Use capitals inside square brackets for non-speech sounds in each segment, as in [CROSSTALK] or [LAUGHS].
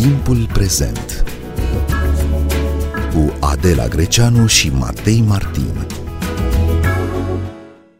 Timpul prezent cu Adela Greceanu și Matei Martin.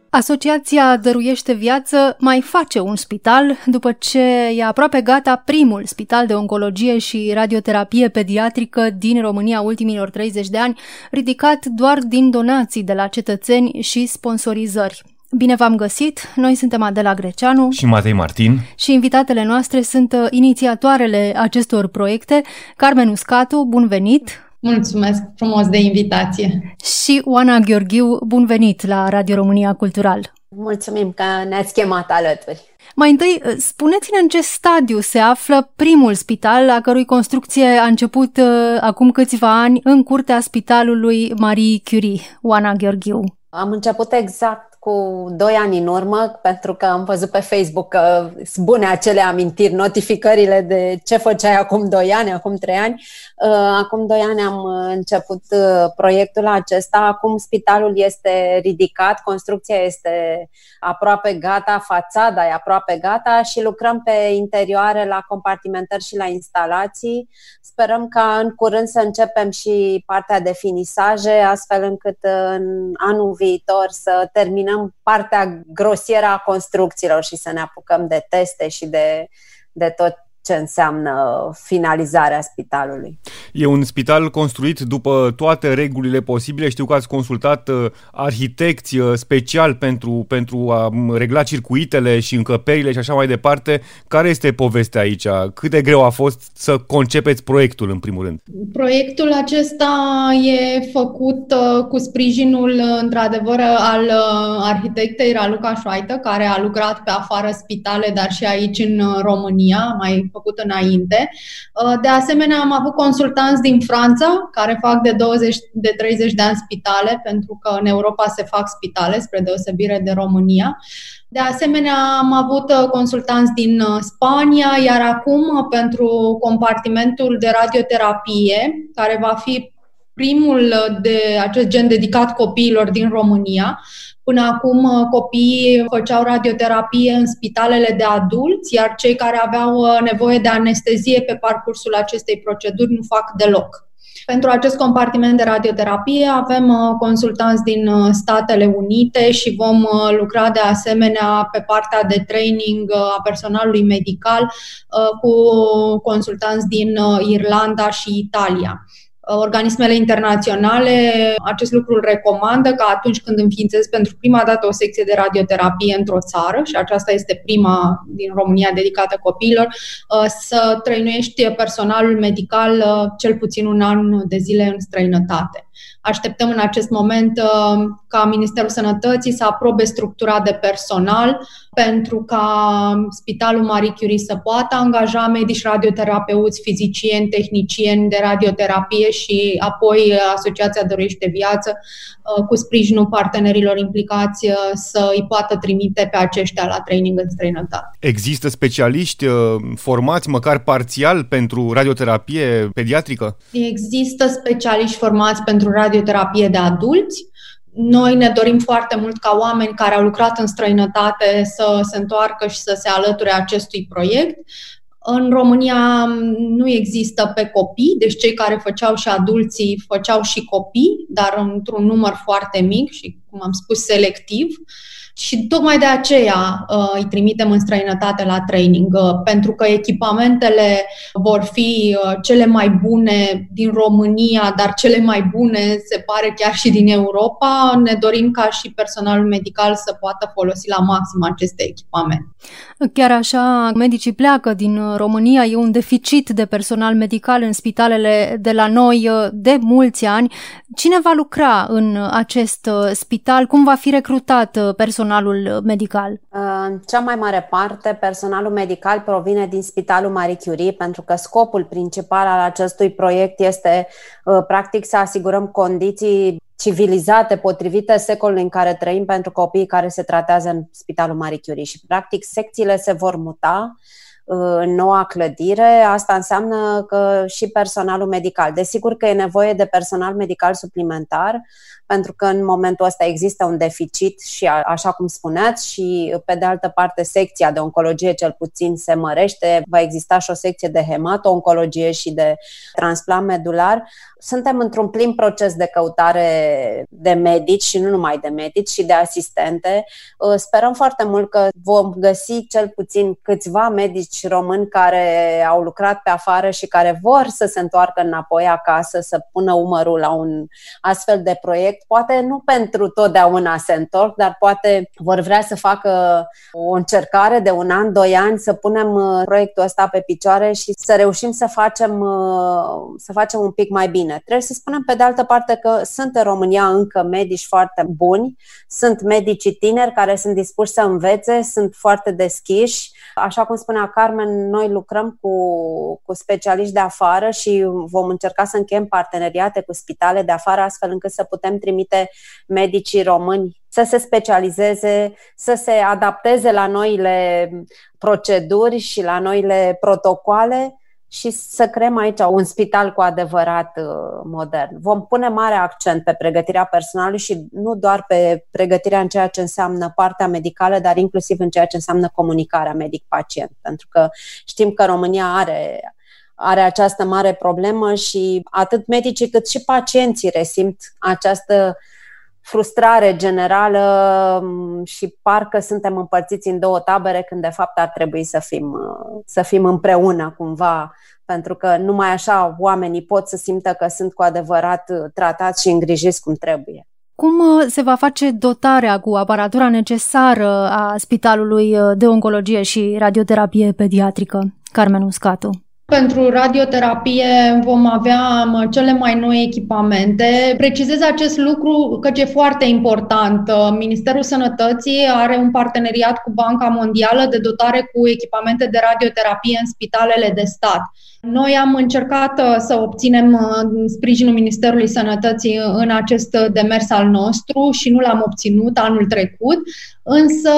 Asociația Dăruiește Viață mai face un spital după ce e aproape gata primul spital de oncologie și radioterapie pediatrică din România ultimilor 30 de ani, ridicat doar din donații de la cetățeni și sponsorizări. Bine v-am găsit! Noi suntem Adela Greceanu și Matei Martin și invitatele noastre sunt uh, inițiatoarele acestor proiecte. Carmen Uscatu, bun venit! Mulțumesc frumos de invitație! Și Oana Gheorghiu, bun venit la Radio România Cultural! Mulțumim că ne-ați chemat alături! Mai întâi, uh, spuneți-ne în ce stadiu se află primul spital, a cărui construcție a început uh, acum câțiva ani în curtea spitalului Marie Curie, Oana Gheorghiu. Am început exact cu doi ani în urmă, pentru că am văzut pe Facebook că sunt bune acele amintiri, notificările de ce făceai acum doi ani, acum trei ani. Uh, acum doi ani am început uh, proiectul acesta, acum spitalul este ridicat, construcția este aproape gata, fațada e aproape gata și lucrăm pe interioare la compartimentări și la instalații. Sperăm ca în curând să începem și partea de finisaje, astfel încât în anul viitor să terminăm partea grosieră a construcțiilor și să ne apucăm de teste și de, de tot ce înseamnă finalizarea spitalului. E un spital construit după toate regulile posibile. Știu că ați consultat uh, arhitecți uh, special pentru, pentru a regla circuitele și încăperile și așa mai departe. Care este povestea aici? Cât de greu a fost să concepeți proiectul în primul rând? Proiectul acesta e făcut uh, cu sprijinul într-adevăr al arhitectei Raluca Șoaită, care a lucrat pe afară spitale, dar și aici în România, mai făcut înainte. Uh, de asemenea, am avut consultanți din Franța care fac de 20 de 30 de ani spitale, pentru că în Europa se fac spitale, spre deosebire de România. De asemenea, am avut uh, consultanți din uh, Spania, iar acum pentru compartimentul de radioterapie, care va fi primul de acest gen dedicat copiilor din România, Până acum uh, copiii făceau radioterapie în spitalele de adulți, iar cei care aveau uh, nevoie de anestezie pe parcursul acestei proceduri nu fac deloc. Pentru acest compartiment de radioterapie avem uh, consultanți din Statele Unite și vom lucra de asemenea pe partea de training a personalului medical cu consultanți din Irlanda și Italia organismele internaționale acest lucru îl recomandă că atunci când înființezi pentru prima dată o secție de radioterapie într-o țară, și aceasta este prima din România dedicată copiilor, uh, să trăinuiești personalul medical uh, cel puțin un an de zile în străinătate. Așteptăm în acest moment uh, ca Ministerul Sănătății să aprobe structura de personal pentru ca Spitalul Marie Curie să poată angaja medici radioterapeuți, fizicieni, tehnicieni de radioterapie și apoi Asociația Dorește Viață uh, cu sprijinul partenerilor implicați uh, să îi poată trimite pe aceștia la training în străinătate. Există specialiști formați măcar parțial pentru radioterapie pediatrică? Există specialiști formați pentru radioterapie de adulți. Noi ne dorim foarte mult ca oameni care au lucrat în străinătate să se întoarcă și să se alăture acestui proiect. În România nu există pe copii, deci cei care făceau și adulții făceau și copii, dar într-un număr foarte mic și, cum am spus, selectiv. Uh, și tocmai de aceea uh, îi trimitem în străinătate la training, uh, pentru că echipamentele vor fi uh, cele mai bune din România, dar cele mai bune se pare chiar și din Europa. Ne dorim ca și personalul medical să poată folosi la maxim aceste echipamente. Chiar așa, medicii pleacă din România, e un deficit de personal medical în spitalele de la noi de mulți ani. Cine va lucra în acest spital? Cum va fi recrutat personal? Personalul medical? În cea mai mare parte, personalul medical provine din Spitalul Marie Curie, pentru că scopul principal al acestui proiect este, uh, practic, să asigurăm condiții civilizate, potrivite secolului în care trăim pentru copiii care se tratează în Spitalul Marie Curie. Și, practic, secțiile se vor muta în noua clădire, asta înseamnă că și personalul medical. Desigur că e nevoie de personal medical suplimentar, pentru că în momentul ăsta există un deficit și, așa cum spuneați, și pe de altă parte secția de oncologie cel puțin se mărește, va exista și o secție de hemato-oncologie și de transplant medular. Suntem într-un plin proces de căutare de medici și nu numai de medici, și de asistente. Sperăm foarte mult că vom găsi cel puțin câțiva medici români care au lucrat pe afară și care vor să se întoarcă înapoi acasă, să pună umărul la un astfel de proiect poate nu pentru totdeauna se întorc, dar poate vor vrea să facă o încercare de un an, doi ani, să punem uh, proiectul ăsta pe picioare și să reușim să facem, uh, să facem un pic mai bine. Trebuie să spunem pe de altă parte că sunt în România încă medici foarte buni, sunt medici tineri care sunt dispuși să învețe, sunt foarte deschiși. Așa cum spunea Carmen, noi lucrăm cu, cu specialiști de afară și vom încerca să încheiem parteneriate cu spitale de afară astfel încât să putem trimite medicii români să se specializeze, să se adapteze la noile proceduri și la noile protocoale și să creăm aici un spital cu adevărat uh, modern. Vom pune mare accent pe pregătirea personalului și nu doar pe pregătirea în ceea ce înseamnă partea medicală, dar inclusiv în ceea ce înseamnă comunicarea medic-pacient. Pentru că știm că România are are această mare problemă și atât medicii cât și pacienții resimt această frustrare generală mm, și parcă suntem împărțiți în două tabere când de fapt ar trebui să fim, să fim împreună cumva pentru că numai așa oamenii pot să simtă că sunt cu adevărat tratați și îngrijiți cum trebuie. Cum uh, se va face dotarea cu aparatura necesară a Spitalului uh, de Oncologie și Radioterapie Pediatrică? Carmen Uscatu. Pentru radioterapie vom avea cele mai noi echipamente. Precizez acest lucru că e foarte important. Ministerul Sănătății are un parteneriat cu Banca Mondială de dotare cu echipamente de radioterapie în spitalele de stat. Noi am încercat uh, să obținem uh, sprijinul Ministerului Sănătății în acest demers al nostru și nu l-am obținut anul trecut, însă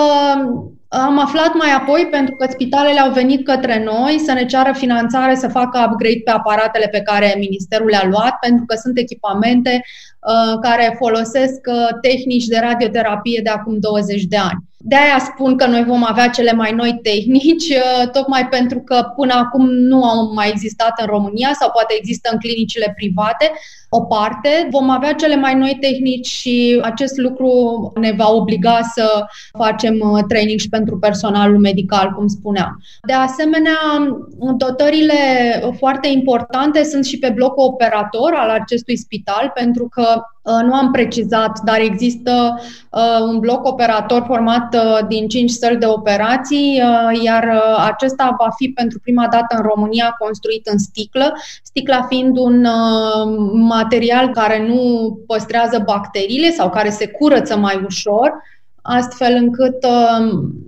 am aflat mai apoi, pentru că spitalele au venit către noi să ne ceară finanțare să facă upgrade pe aparatele pe care ministerul le-a luat, pentru că sunt echipamente uh, care folosesc uh, tehnici de radioterapie de acum 20 de ani. De aia spun că noi vom avea cele mai noi tehnici, [LAUGHS] uh, tocmai pentru că până acum nu au mai existat în România sau poate există în clinicile private, o parte. Vom avea cele mai noi tehnici și acest lucru ne va obliga să facem uh, training și pentru personalul medical, cum spuneam. De asemenea, dotările foarte importante sunt și pe blocul operator al acestui spital, pentru că Uh, nu am precizat, dar există uh, un bloc operator format uh, din cinci săli de operații, iar acesta va fi pentru prima dată în România construit în sticlă, sticla fiind un material care nu păstrează bacteriile sau care se curăță mai ușor, astfel încât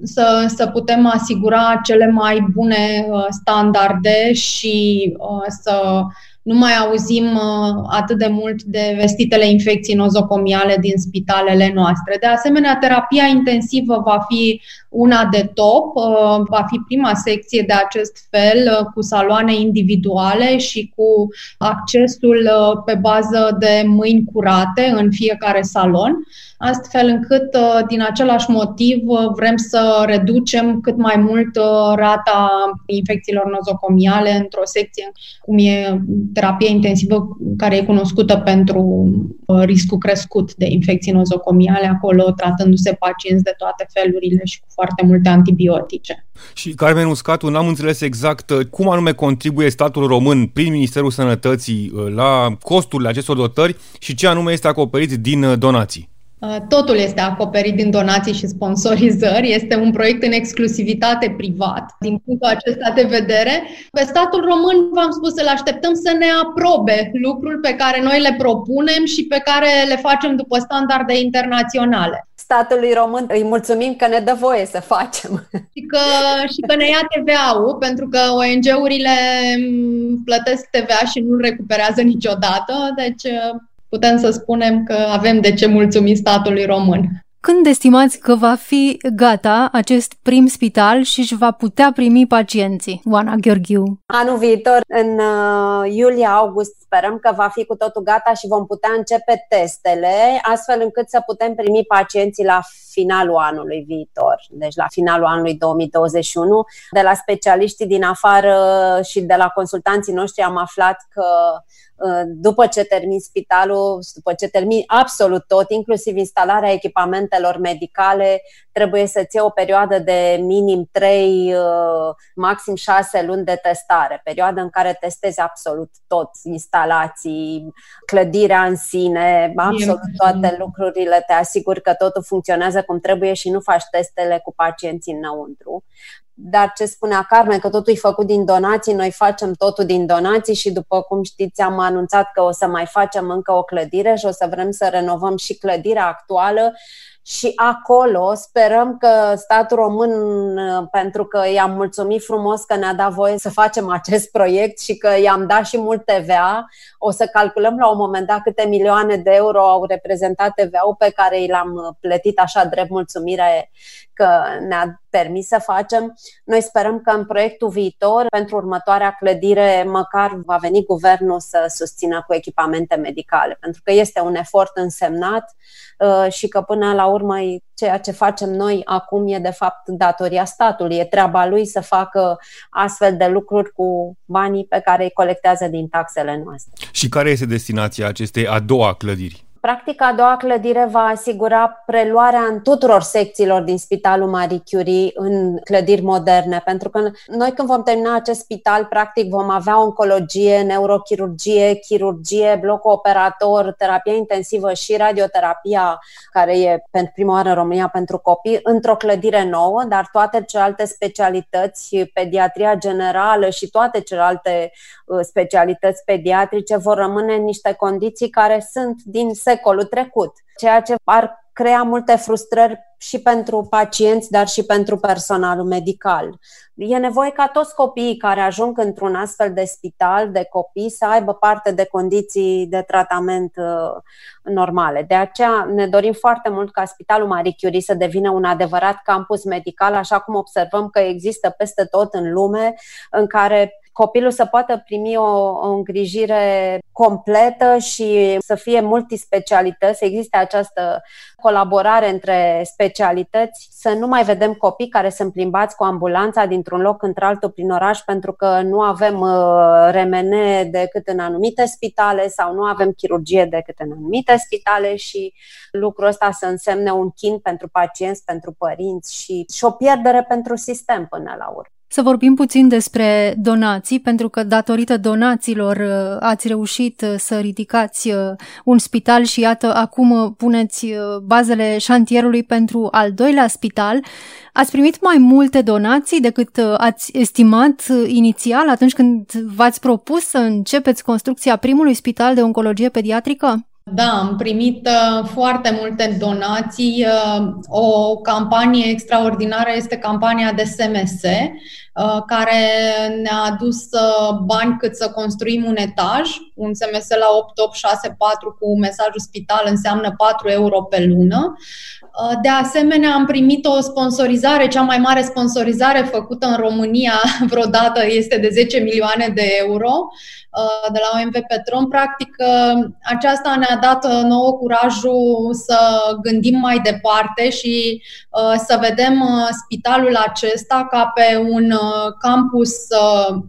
să, să putem asigura cele mai bune standarde și să nu mai auzim uh, atât de mult de vestitele infecții nozocomiale din spitalele noastre. De asemenea, terapia intensivă va fi una de top, uh, va fi prima secție de acest fel, uh, cu saloane individuale și cu accesul pe bază de mâini curate în fiecare salon astfel încât, uh, din același motiv, uh, vrem să reducem cât mai mult uh, rata infecțiilor nozocomiale într-o secție cum e terapia intensivă, care e cunoscută pentru riscul crescut de infecții nozocomiale, acolo tratându-se pacienți de toate felurile și cu foarte multe antibiotice. Și Carmen Uscatu, n-am înțeles exact cum anume contribuie statul român prin Ministerul Sănătății la costurile acestor dotări și ce anume este acoperit din donații. Uh, totul este acoperit din donații și sponsorizări. Este un proiect în exclusivitate privat. Din punctul acesta de vedere, pe statul român v-am spus să-l așteptăm să ne aprobe lucruri pe care noi le propunem și pe care le facem după standarde internaționale. Statului român îi mulțumim că ne dă voie să facem. Și că, și că ne ia TVA-ul, pentru că ONG-urile mm, plătesc TVA și nu-l recuperează niciodată. Deci putem să spunem că avem de ce mulțumi statului român. Când estimați că va fi gata acest prim spital și își va putea primi pacienții? Oana Gheorghiu. Anul viitor, în uh, iulie-august, sperăm că va fi cu totul gata și vom putea începe testele, astfel încât să putem primi pacienții la finalul anului viitor, deci la finalul anului 2021. De la specialiștii din afară și de la consultanții noștri am aflat că Uh, după ce termin spitalul, după ce termin absolut tot, inclusiv instalarea echipamentelor medicale, trebuie să-ți o perioadă de minim 3, uh, maxim 6 luni de testare, perioadă în care testezi absolut tot, instalații, clădirea în sine, absolut toate lucrurile, te asiguri că totul funcționează cum trebuie și nu faci testele cu pacienții înăuntru dar ce spunea Carmen, că totul e făcut din donații, noi facem totul din donații și după cum știți am anunțat că o să mai facem încă o clădire și o să vrem să renovăm și clădirea actuală. Și acolo sperăm că statul român, pentru că i-am mulțumit frumos că ne-a dat voie să facem acest proiect și că i-am dat și mult TVA, o să calculăm la un moment dat câte milioane de euro au reprezentat TVA-ul pe care i l-am plătit așa drept mulțumire că ne-a permis să facem. Noi sperăm că în proiectul viitor, pentru următoarea clădire, măcar va veni guvernul să susțină cu echipamente medicale, pentru că este un efort însemnat uh, și că până la urmă ceea ce facem noi acum e de fapt datoria statului, e treaba lui să facă astfel de lucruri cu banii pe care îi colectează din taxele noastre. Și care este destinația acestei a doua clădiri? Practic, a doua clădire va asigura preluarea în tuturor secțiilor din Spitalul Marie Curie în clădiri moderne, pentru că noi când vom termina acest spital, practic vom avea oncologie, neurochirurgie, chirurgie, bloc operator, terapia intensivă și radioterapia, care e pentru prima oară în România pentru copii, într-o clădire nouă, dar toate celelalte specialități, pediatria generală și toate celelalte uh, specialități pediatrice vor rămâne în niște condiții care sunt din secolul trecut, ceea ce ar crea multe frustrări și pentru pacienți, dar și pentru personalul medical. E nevoie ca toți copiii care ajung într-un astfel de spital de copii să aibă parte de condiții de tratament uh, normale. De aceea ne dorim foarte mult ca Spitalul Marie Curie să devină un adevărat campus medical, așa cum observăm că există peste tot în lume, în care copilul să poată primi o, o îngrijire completă și să fie multispecialități, să existe această colaborare între specialități, să nu mai vedem copii care sunt plimbați cu ambulanța dintr-un loc într-altul prin oraș pentru că nu avem uh, remene decât în anumite spitale sau nu avem chirurgie decât în anumite spitale și lucrul ăsta să însemne un chin pentru pacienți, pentru părinți și, și o pierdere pentru sistem până la urmă. Să vorbim puțin despre donații, pentru că datorită donațiilor uh, ați reușit uh, să ridicați uh, un spital și iată acum puneți bazele șantierului pentru al doilea spital. Ați primit mai multe donații decât ați estimat inițial atunci când v-ați propus să începeți construcția primului spital de oncologie pediatrică? Da, am primit uh, foarte multe donații. Uh, o campanie extraordinară este campania de SMS, uh, care ne-a adus uh, bani cât să construim un etaj. Un SMS la 8864 cu mesajul spital înseamnă 4 euro pe lună. Uh, de asemenea, am primit o sponsorizare, cea mai mare sponsorizare făcută în România [LAUGHS] vreodată este de 10 milioane de euro uh, de la OMV Petrom. Practic, uh, aceasta ne-a dat nouă curajul să gândim mai departe și să vedem spitalul acesta ca pe un campus Uh,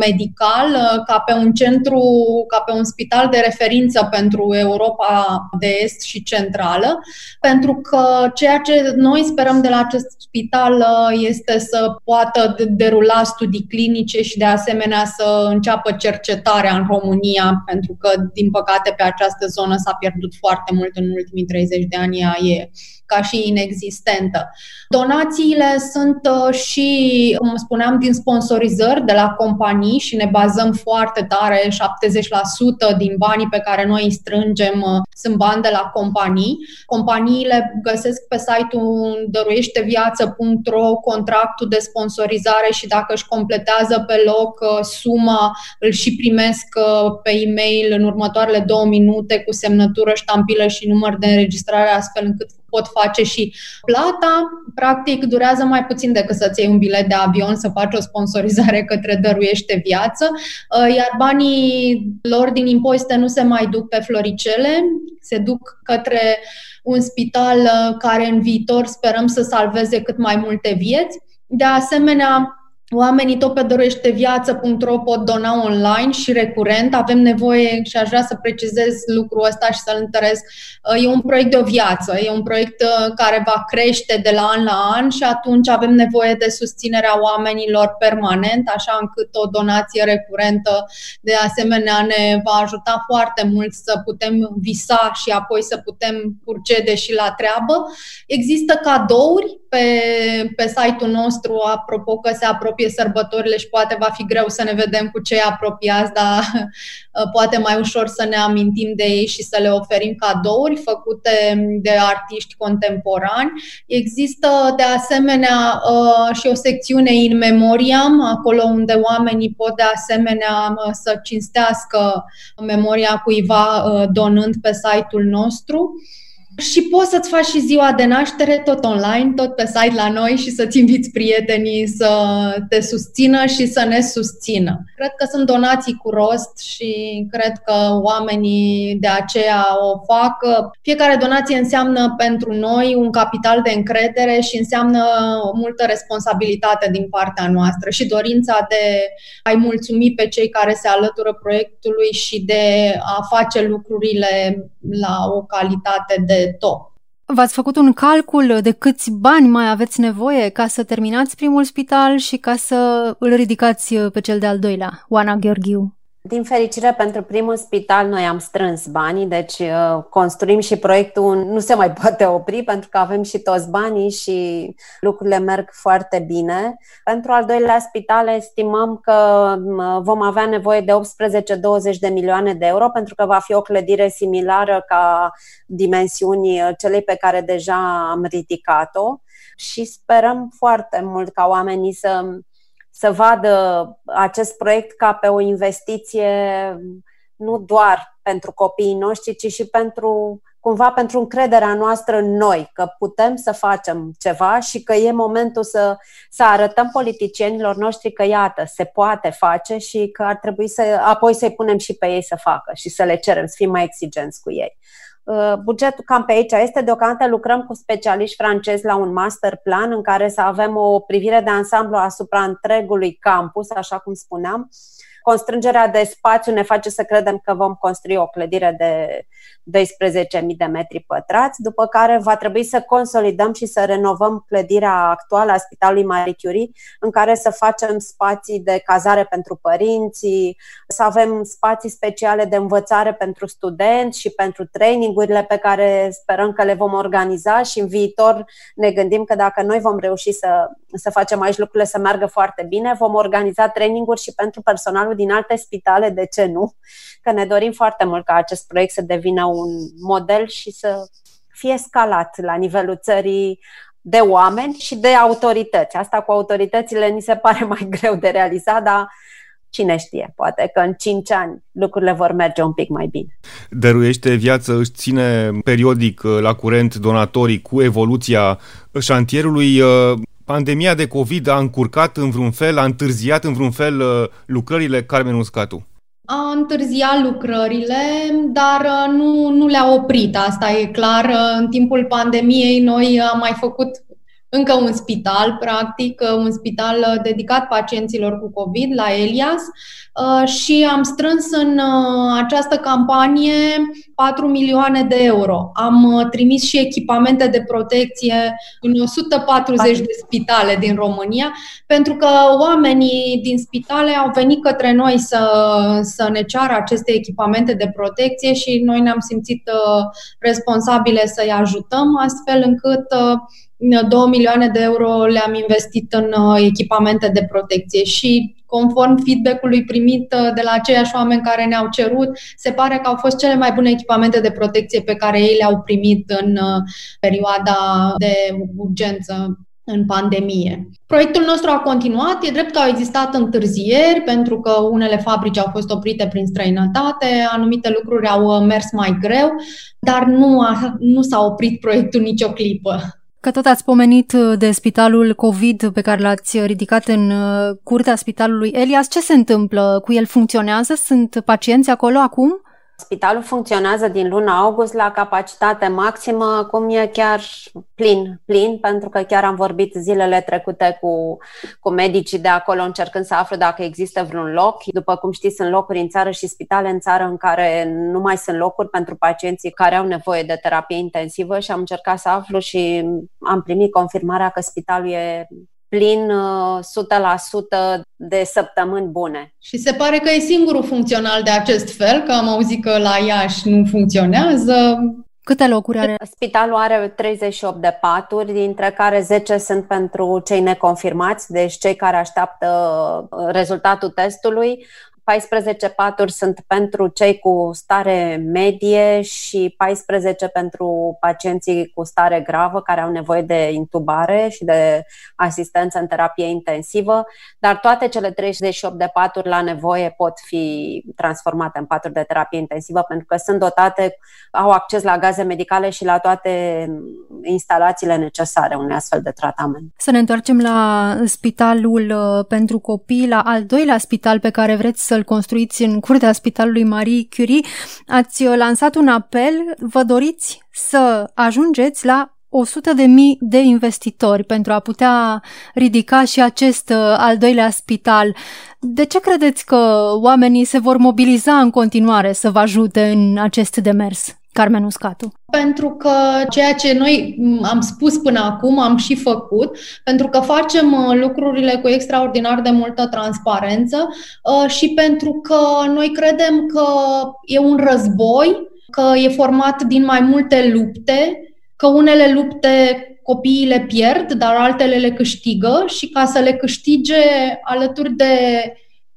medical uh, ca pe un centru, ca pe un spital de referință pentru Europa de Est și Centrală, pentru că ceea ce noi sperăm de la acest spital uh, este să poată derula studii clinice și de asemenea să înceapă cercetarea în România, pentru că, din păcate, pe această zonă s-a pierdut foarte mult în ultimii 30 de ani, ea e ca și inexistentă. Donațiile sunt uh, și, cum spuneam, din sponsorizări de la companii și ne bazăm foarte tare, 70% din banii pe care noi îi strângem uh, sunt bani de la companii. Companiile găsesc pe site-ul dăruieșteviață.ro contractul de sponsorizare și dacă își completează pe loc uh, suma, îl și primesc pe e-mail în următoarele două minute cu semnătură, ștampilă și număr de înregistrare, astfel încât pot face și plata. Practic, durează mai puțin decât să-ți iei un bilet de avion, să faci o sponsorizare [LAUGHS] către Dăruiește Viață, iar banii lor din impozite nu se mai duc pe floricele, se duc către un spital care în viitor sperăm să salveze cât mai multe vieți. De asemenea, Oamenii tot pe doreșteviață.ro pot dona online și recurent. Avem nevoie și aș vrea să precizez lucrul ăsta și să-l întăresc. E un proiect de o viață, e un proiect uh, care va crește de la an la an și atunci avem nevoie de susținerea oamenilor permanent, așa încât o donație recurentă de asemenea ne va ajuta foarte mult să putem visa și apoi să putem procede și la treabă. Există cadouri pe, pe site-ul nostru, apropo că se apropie sărbătorile și poate va fi greu să ne vedem cu cei apropiați, dar poate mai ușor să ne amintim de ei și să le oferim cadouri făcute de artiști contemporani. Există de asemenea uh, și o secțiune in memoriam, acolo unde oamenii pot de asemenea să cinstească memoria cuiva uh, donând pe site-ul nostru. Și poți să-ți faci și ziua de naștere tot online, tot pe site la noi și să-ți inviți prietenii să te susțină și să ne susțină. Cred că sunt donații cu rost și cred că oamenii de aceea o fac. Fiecare donație înseamnă pentru noi un capital de încredere și înseamnă o multă responsabilitate din partea noastră și dorința de a-i mulțumi pe cei care se alătură proiectului și de a face lucrurile la o calitate de top. V-ați făcut un calcul de câți bani mai aveți nevoie ca să terminați primul spital și ca să îl ridicați pe cel de-al doilea, Oana Gheorghiu? Din fericire pentru primul spital noi am strâns banii, deci uh, construim și proiectul nu se mai [LAUGHS] poate opri pentru că avem și toți banii și lucrurile merg foarte bine. Pentru al doilea spital estimăm că um, vom avea nevoie de 18-20 de milioane de euro pentru că va fi o clădire similară ca dimensiuni uh, celei pe care deja am ridicat-o și sperăm foarte mult ca oamenii să să vadă acest proiect ca pe o investiție nu doar pentru copiii noștri, ci și pentru cumva pentru încrederea noastră în noi, că putem să facem ceva și că e momentul să, să arătăm politicienilor noștri că iată, se poate face și că ar trebui să apoi să-i punem și pe ei să facă și să le cerem, să fim mai exigenți cu ei. Uh, bugetul cam pe aici este. Deocamdată lucrăm cu specialiști francezi la un master plan în care să avem o privire de ansamblu asupra întregului campus, așa cum spuneam. Constrângerea de spațiu ne face să credem că vom construi o clădire de 12.000 de metri pătrați, după care va trebui să consolidăm și să renovăm clădirea actuală a Spitalului Marie Curie, în care să facem spații de cazare pentru părinții, să avem spații speciale de învățare pentru studenți și pentru trainingurile pe care sperăm că le vom organiza și în viitor ne gândim că dacă noi vom reuși să, să facem aici lucrurile să meargă foarte bine, vom organiza traininguri și pentru personalul din alte spitale, de ce nu? Că ne dorim foarte mult ca acest proiect să devină un model și să fie scalat la nivelul țării de oameni și de autorități. Asta cu autoritățile ni se pare mai [LAUGHS] greu de realizat, dar cine știe, poate că în 5 ani lucrurile vor merge un pic mai bine. Dăruiește viață, își ține periodic uh, la curent donatorii cu evoluția șantierului. Uh, pandemia de COVID a încurcat în vreun fel, a întârziat în vreun fel uh, lucrările Carmen Uscatu? a întârziat lucrările, dar uh, nu, nu le-a oprit, asta e clar. Uh, în timpul pandemiei noi am mai făcut încă un spital, practic, uh, un spital uh, dedicat pacienților cu COVID la Elias uh, și am strâns în această campanie 4 milioane de euro. Am trimis și echipamente de protecție în 140 de spitale din România, pentru că oamenii din spitale au venit către noi să, să ne ceară aceste echipamente de protecție și noi ne-am simțit responsabile să-i ajutăm, astfel încât 2 milioane de euro le-am investit în uh, echipamente de protecție și conform feedback-ului primit uh, de la aceiași oameni care ne-au cerut, se pare că au fost cele mai bune echipamente de protecție pe care ei le-au primit în uh, perioada de urgență în pandemie. Proiectul nostru a continuat, e drept că au existat întârzieri pentru că unele fabrici au fost oprite prin străinătate, anumite lucruri au mers mai greu, dar nu, a, nu s-a oprit proiectul nicio clipă. Că tot ați pomenit de spitalul COVID pe care l-ați ridicat în uh, curtea spitalului Elias, ce se întâmplă cu el? Funcționează? Sunt pacienți acolo acum? Spitalul funcționează din luna august la capacitate maximă, acum e chiar plin, plin, pentru că chiar am vorbit zilele trecute cu, cu medicii de acolo încercând să aflu dacă există vreun loc. După cum știți, sunt locuri în țară și spitale în țară în care nu mai sunt locuri pentru pacienții care au nevoie de terapie intensivă și am încercat să aflu și am primit confirmarea că spitalul e plin 100% uh, de săptămâni bune. Și se pare că e singurul funcțional de acest fel, că am auzit că la Iași nu funcționează. Câte locuri are? Spitalul are 38 de paturi, dintre care 10 sunt pentru cei neconfirmați, deci cei care așteaptă uh, rezultatul testului. 14 paturi sunt pentru cei cu stare medie și 14 pentru pacienții cu stare gravă care au nevoie de intubare și de asistență în terapie intensivă, dar toate cele 38 de paturi la nevoie pot fi transformate în paturi de terapie intensivă pentru că sunt dotate, au acces la gaze medicale și la toate instalațiile necesare unui astfel de tratament. Să ne întoarcem la spitalul uh, pentru copii, la al doilea spital pe care vreți să-l construiți în curtea Spitalului Marie Curie, ați lansat un apel, vă doriți să ajungeți la 100 de mii de investitori pentru a putea ridica și acest uh, al doilea spital. De ce credeți că oamenii se vor mobiliza în continuare să vă ajute în acest demers? Carmen Uscatu? Pentru că ceea ce noi am spus până acum am și făcut, pentru că facem uh, lucrurile cu extraordinar de multă transparență uh, și pentru că noi credem că e un război, că e format din mai multe lupte, că unele lupte copiii le pierd, dar altele le câștigă și ca să le câștige alături de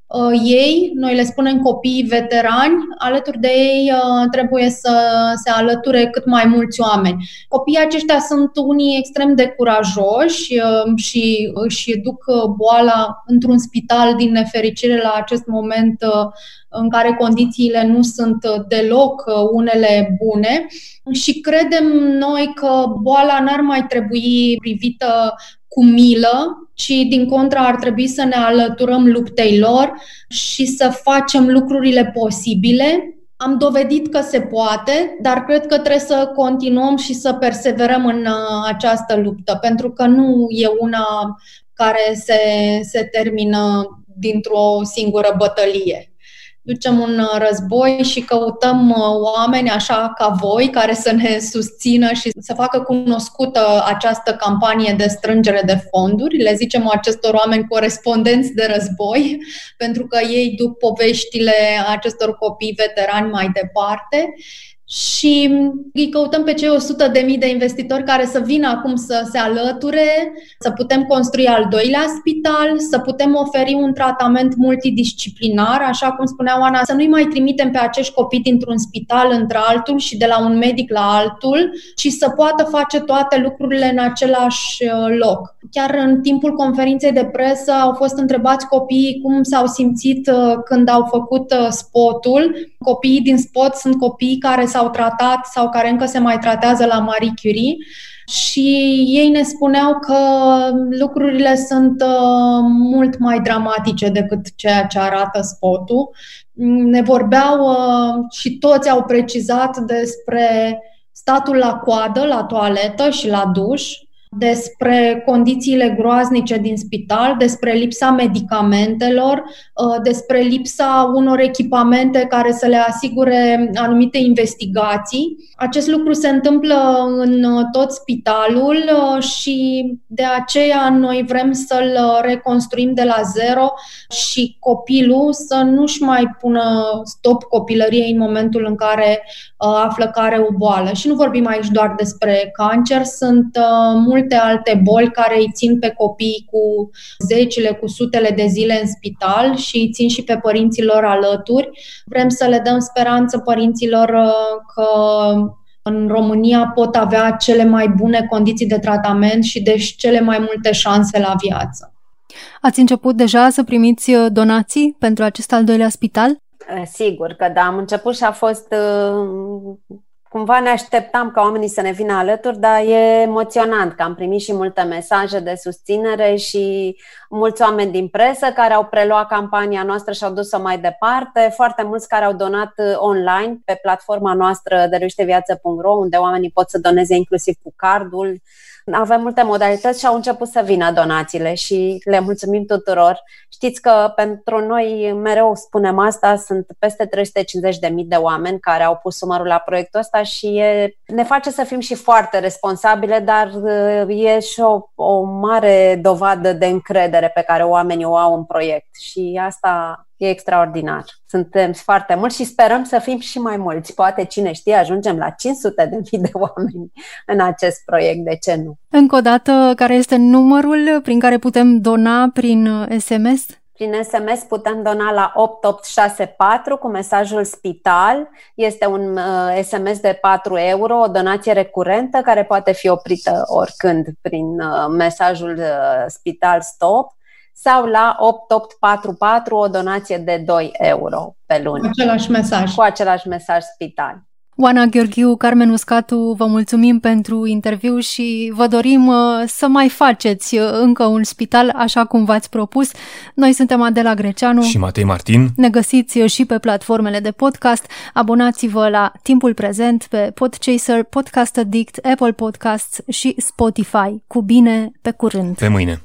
uh, ei, noi le spunem copiii veterani, alături de ei uh, trebuie să se alăture cât mai mulți oameni. Copiii aceștia sunt unii extrem de curajoși uh, și își duc uh, boala într-un spital din nefericire la acest moment uh, în care condițiile nu sunt deloc uh, unele bune și credem noi că boala n-ar mai trebui privită cu milă, ci din contra ar trebui să ne alăturăm luptei lor și să facem lucrurile posibile. Am dovedit că se poate, dar cred că trebuie să continuăm și să perseverăm în uh, această luptă, pentru că nu e una care se, se termină dintr-o singură bătălie ducem un uh, război și căutăm uh, oameni așa ca voi care să ne susțină și să facă cunoscută această campanie de strângere de fonduri. Le zicem acestor oameni corespondenți de război, [LAUGHS] pentru că ei duc poveștile acestor copii veterani mai departe și îi căutăm pe cei 100 de mii de investitori care să vină acum să se alăture, să putem construi al doilea spital, să putem oferi un tratament multidisciplinar, așa cum spunea Oana, să nu-i mai trimitem pe acești copii dintr-un spital într-altul și de la un medic la altul, ci să poată face toate lucrurile în același uh, loc. Chiar în timpul conferinței de presă au fost întrebați copiii cum s-au simțit uh, când au făcut uh, spotul. Copiii din spot sunt copii care s-au tratat sau care încă se mai tratează la Marie Curie și ei ne spuneau că lucrurile sunt uh, mult mai dramatice decât ceea ce arată spotul. Ne vorbeau și toți au precizat despre statul la coadă, la toaletă și la duș, despre condițiile groaznice din spital, despre lipsa medicamentelor, uh, despre lipsa unor echipamente care să le asigure anumite investigații. Acest lucru se întâmplă în uh, tot spitalul uh, și de aceea noi vrem să-l reconstruim de la zero și copilul să nu-și mai pună stop copilăriei în momentul în care află că are o boală. Și nu vorbim aici doar despre cancer, sunt multe multe alte boli care îi țin pe copii cu zecile, cu sutele de zile în spital și îi țin și pe părinților alături. Vrem să le dăm speranță părinților uh, că în România pot avea cele mai bune condiții de tratament și deci cele mai multe șanse la viață. Ați început deja să primiți uh, donații pentru acest al doilea spital? Eh, sigur că da, am început și a fost uh, cumva ne așteptam ca oamenii să ne vină alături, dar e emoționant că am primit și multe mesaje de susținere și mulți oameni din presă care au preluat campania noastră și au dus-o mai departe, foarte mulți care au donat uh, online pe platforma noastră de viață.ro, unde oamenii pot să doneze inclusiv cu cardul, avem multe modalități și au început să vină donațiile și le mulțumim tuturor. Știți că pentru noi, mereu spunem asta, sunt peste 350.000 de oameni care au pus numărul la proiectul ăsta și e, ne face să fim și foarte responsabile, dar uh, e și o, o mare dovadă de încredere pe care oamenii o au în proiect și asta E extraordinar. Suntem foarte mulți și sperăm să fim și mai mulți. Poate, cine știe, ajungem la 500 de mii de oameni în acest proiect. De ce nu? Încă o dată, care este numărul prin care putem dona prin SMS? Uh, prin SMS putem dona la 8864 cu mesajul spital. Este un uh, SMS de 4 euro, o donație recurentă care poate fi oprită oricând prin uh, mesajul uh, spital stop sau la 8844 o donație de 2 euro pe lună. Cu același mesaj. Cu același mesaj spital. Oana Gheorghiu, Carmen Uscatu, vă mulțumim pentru interviu și vă dorim uh, să mai faceți uh, încă un spital așa cum v-ați propus. Noi suntem Adela Greceanu și Matei Martin. Ne găsiți uh, și pe platformele de podcast. Abonați-vă la Timpul Prezent pe Podchaser, Podcast Addict, Apple Podcasts și Spotify. Cu bine, pe curând! Pe mâine!